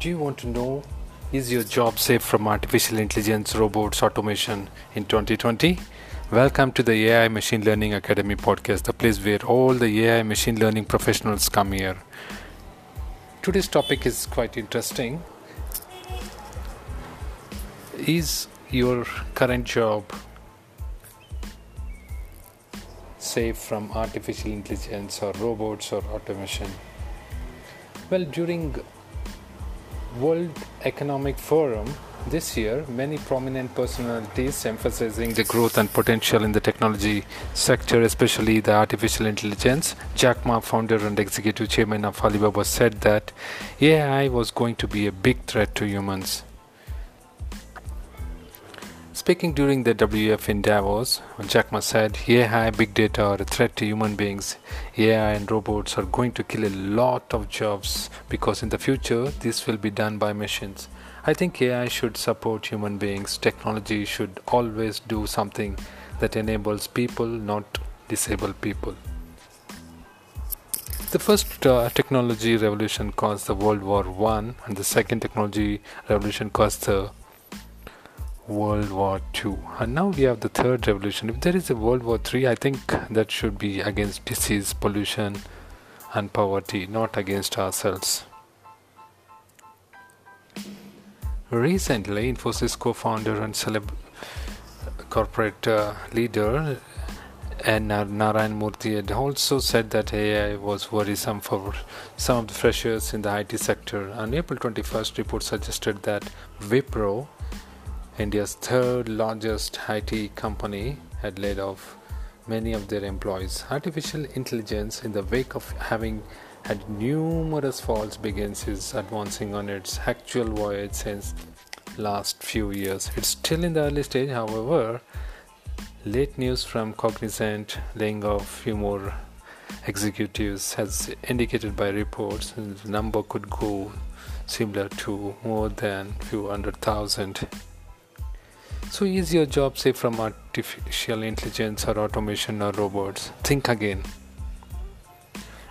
Do you want to know is your job safe from artificial intelligence, robots, automation in 2020? Welcome to the AI Machine Learning Academy podcast, the place where all the AI machine learning professionals come here. Today's topic is quite interesting. Is your current job safe from artificial intelligence or robots or automation? Well, during World Economic Forum this year, many prominent personalities emphasizing the growth and potential in the technology sector, especially the artificial intelligence. Jack Ma, founder and executive chairman of Alibaba, said that AI was going to be a big threat to humans. Speaking during the WEF in Davos, Jack Ma said AI, big data are a threat to human beings. AI and robots are going to kill a lot of jobs because in the future this will be done by machines. I think AI should support human beings. Technology should always do something that enables people, not disable people. The first uh, technology revolution caused the World War One, and the second technology revolution caused the World War II. And now we have the third revolution. If there is a World War III, I think that should be against disease, pollution, and poverty, not against ourselves. Recently, Infosys co founder and celeb- corporate uh, leader and Narayan Murthy had also said that AI was worrisome for some of the freshers in the IT sector. On April 21st, report suggested that Wipro India's third largest IT company had laid off many of their employees. Artificial intelligence, in the wake of having had numerous faults, begins is advancing on its actual voyage since last few years. It's still in the early stage, however. Late news from Cognizant laying off few more executives has indicated by reports the number could go similar to more than few hundred thousand so, is your job safe from artificial intelligence or automation or robots? Think again.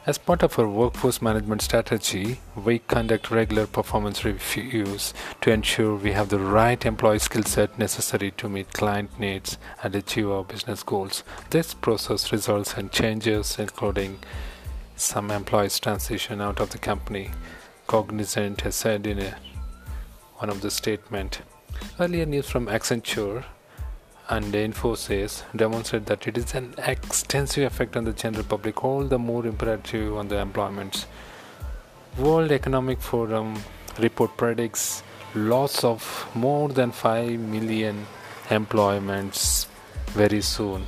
As part of our workforce management strategy, we conduct regular performance reviews to ensure we have the right employee skill set necessary to meet client needs and achieve our business goals. This process results in changes, including some employees transition out of the company. Cognizant has said in a, one of the statement Earlier news from Accenture and Infosys demonstrate that it is an extensive effect on the general public, all the more imperative on the employments. World Economic Forum report predicts loss of more than 5 million employments very soon.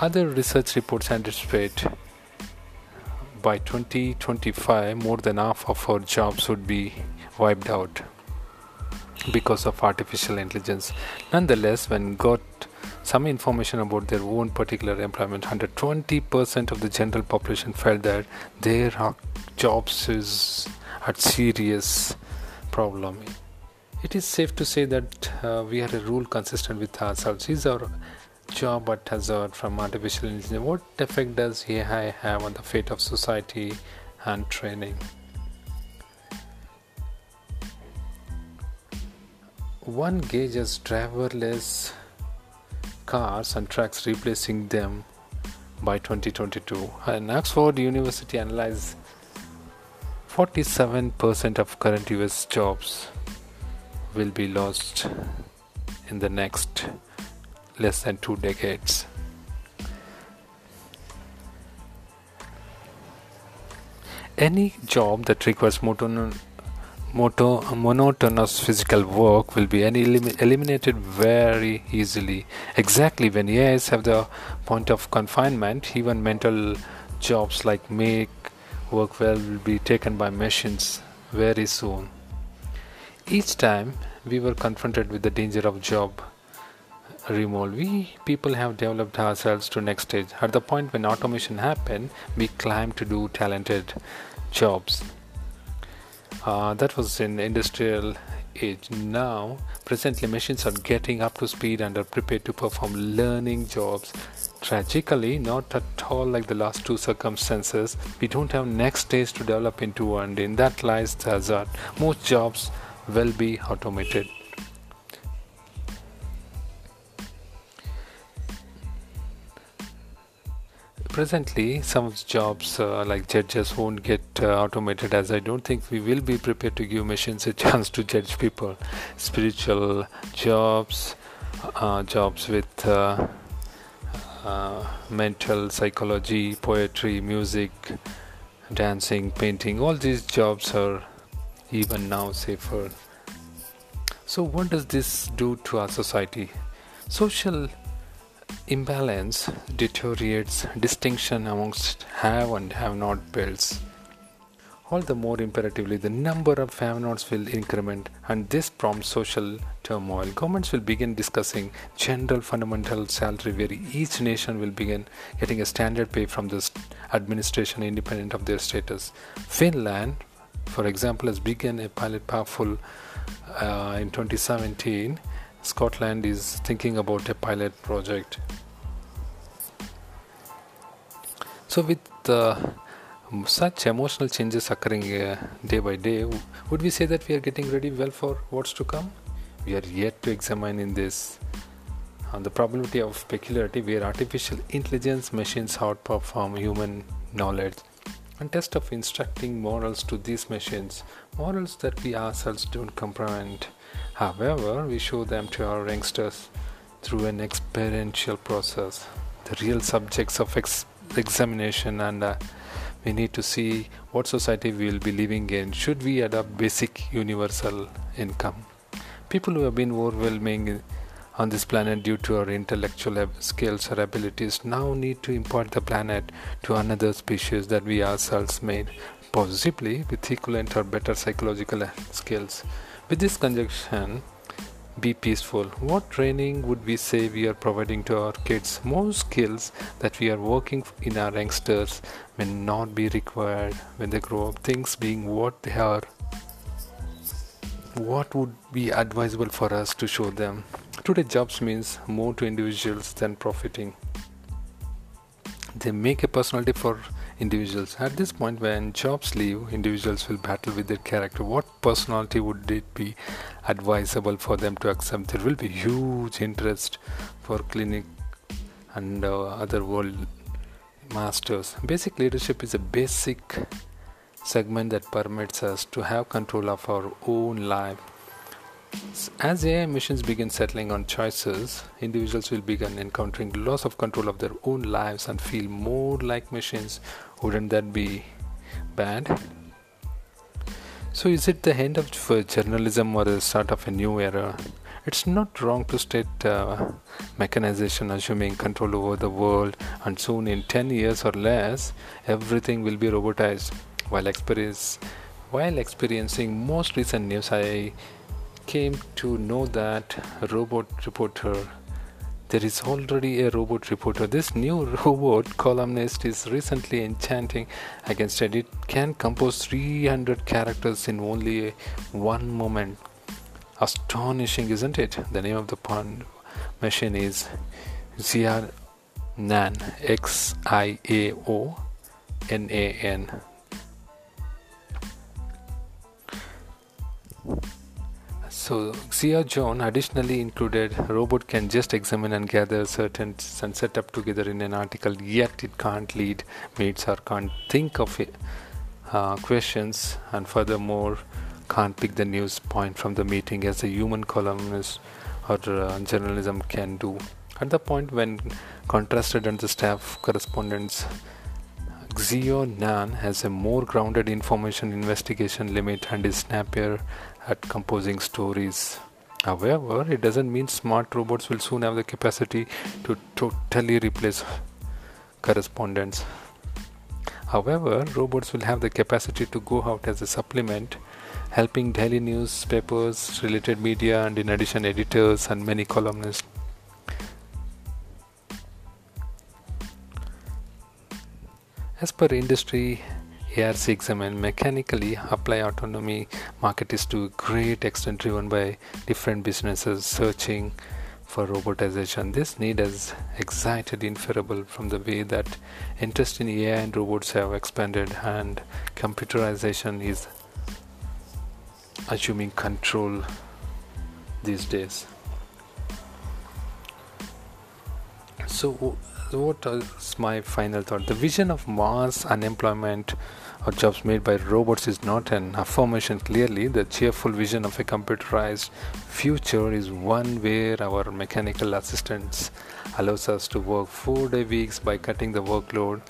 Other research reports anticipate by 2025 more than half of our jobs would be wiped out because of artificial intelligence. Nonetheless, when got some information about their own particular employment, 120% of the general population felt that their jobs is at serious problem. It is safe to say that uh, we are a rule consistent with ourselves. Is our job at hazard from artificial intelligence? What effect does AI have on the fate of society and training? One gauges driverless cars and trucks replacing them by 2022 and oxford university analyzed 47% of current us jobs will be lost in the next less than two decades. Any job that requires motor moto- monotonous physical work will be elim- eliminated very easily. Exactly when AIs have the point of confinement, even mental jobs like make work well will be taken by machines very soon. Each time we were confronted with the danger of job removal, we people have developed ourselves to next stage. At the point when automation happened, we climbed to do talented jobs uh, that was in industrial age now presently machines are getting up to speed and are prepared to perform learning jobs Tragically, not at all like the last two circumstances, we don't have next stage to develop into, and in that lies the hazard. Most jobs will be automated. Presently some jobs uh, like judges won't get uh, automated as i don't think we will be prepared to give machines a chance to judge people. Spiritual jobs uh, jobs with uh, uh, mental psychology poetry music dancing painting all these jobs are even now safer. So what does this do to our society? Social imbalance deteriorates distinction amongst have and have not builds. All the more imperatively, the number of have nots will increment, and this prompts social turmoil. Governments will begin discussing general fundamental salary, where each nation will begin getting a standard pay from the administration independent of their status. Finland, for example, has begun a pilot powerful uh, in 2017 Scotland is thinking about a pilot project. So, with uh, such emotional changes occurring uh, day by day, would we say that we are getting ready well for what's to come? We are yet to examine in this on the probability of peculiarity where artificial intelligence machines outperform human knowledge and test of instructing morals to these machines, morals that we ourselves don't comprehend However, we show them to our youngsters through an experiential process, the real subjects of ex- examination, and uh, we need to see what society we will be living in. Should we adopt basic universal income? People who have been overwhelming on this planet due to our intellectual skills or abilities now need to impart the planet to another species that we ourselves made, possibly with equivalent or better psychological skills. With this conjunction, be peaceful. What training would we say we are providing to our kids? Most skills that we are working in our youngsters may not be required when they grow up. Things being what they are, what would be advisable for us to show them? Today, jobs means more to individuals than profiting. They make a personality for individuals. At this point, when jobs leave, individuals will battle with their character. What personality would it be advisable for them to accept? There will be huge interest for clinic and uh, other world masters. Basic leadership is a basic segment that permits us to have control of our own life as AI machines begin settling on choices, individuals will begin encountering loss of control of their own lives and feel more like machines. Wouldn't that be bad? So, is it the end of journalism or the start of a new era? It's not wrong to state uh, mechanization assuming control over the world, and soon in 10 years or less, everything will be robotized. While experience, while experiencing most recent news, I came to know that robot reporter there is already a robot reporter. This new robot columnist is recently enchanting against it it can compose 300 characters in only one moment. Astonishing isn't it? The name of the pun machine is Xiao Nan X I A O N A N So Xia Zone additionally included robot can just examine and gather certain and set up together in an article, yet it can't lead meets or can't think of it, uh, questions and furthermore can't pick the news point from the meeting as a human columnist or uh, journalism can do. At the point when contrasted and the staff correspondence Xiao Nan has a more grounded information investigation limit and is snappier at composing stories. However, it doesn't mean smart robots will soon have the capacity to totally replace correspondence. However, robots will have the capacity to go out as a supplement, helping daily newspapers, related media, and in addition, editors and many columnists. As per industry ARC examine mechanically apply autonomy market is to a great extent driven by different businesses searching for robotization. This need is excited inferable from the way that interest in AI and robots have expanded and computerization is assuming control these days. So, what is my final thought? The vision of mass unemployment or jobs made by robots is not an affirmation clearly. The cheerful vision of a computerized future is one where our mechanical assistants allows us to work four day weeks by cutting the workload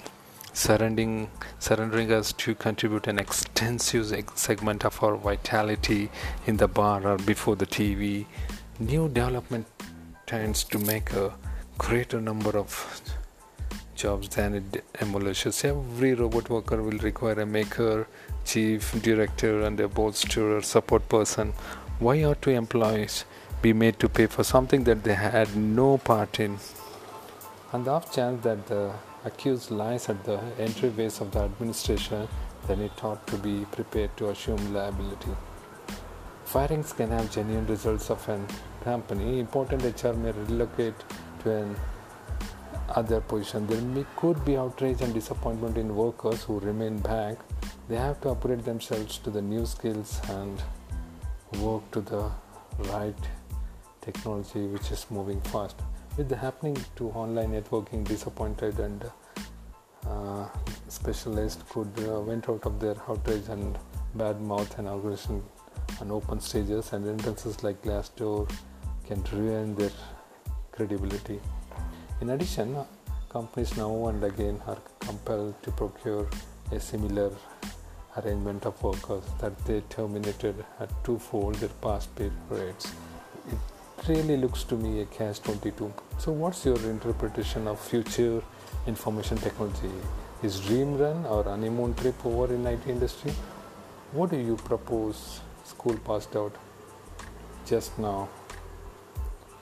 surrendering surrendering us to contribute an extensive segment of our vitality in the bar or before the TV. New development tends to make a greater number of jobs than it demolishes. Every robot worker will require a maker, chief, director, and a bolster or support person. Why ought to employees be made to pay for something that they had no part in? On the off chance that the accused lies at the entryways of the administration, then it ought to be prepared to assume liability. Firings can have genuine results of an company. Important HR may relocate an other position. There could be outrage and disappointment in workers who remain back. They have to upgrade themselves to the new skills and work to the right technology which is moving fast. With the happening to online networking, disappointed and uh, specialized could uh, went out of their outrage and bad mouth and aggression on open stages and entrances like Glassdoor can ruin their credibility. In addition, companies now and again are compelled to procure a similar arrangement of workers that they terminated at twofold their past pay rates. It really looks to me a catch 22. So, what's your interpretation of future information technology? Is dream run or honeymoon trip over in IT industry? What do you propose school passed out just now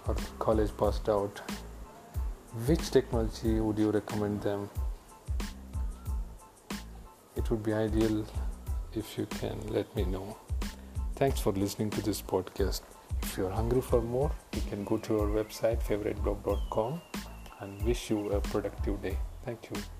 or college passed out. Which technology would you recommend them? It would be ideal if you can let me know. Thanks for listening to this podcast. If you're hungry for more you can go to our website favoriteblog.com and wish you a productive day. Thank you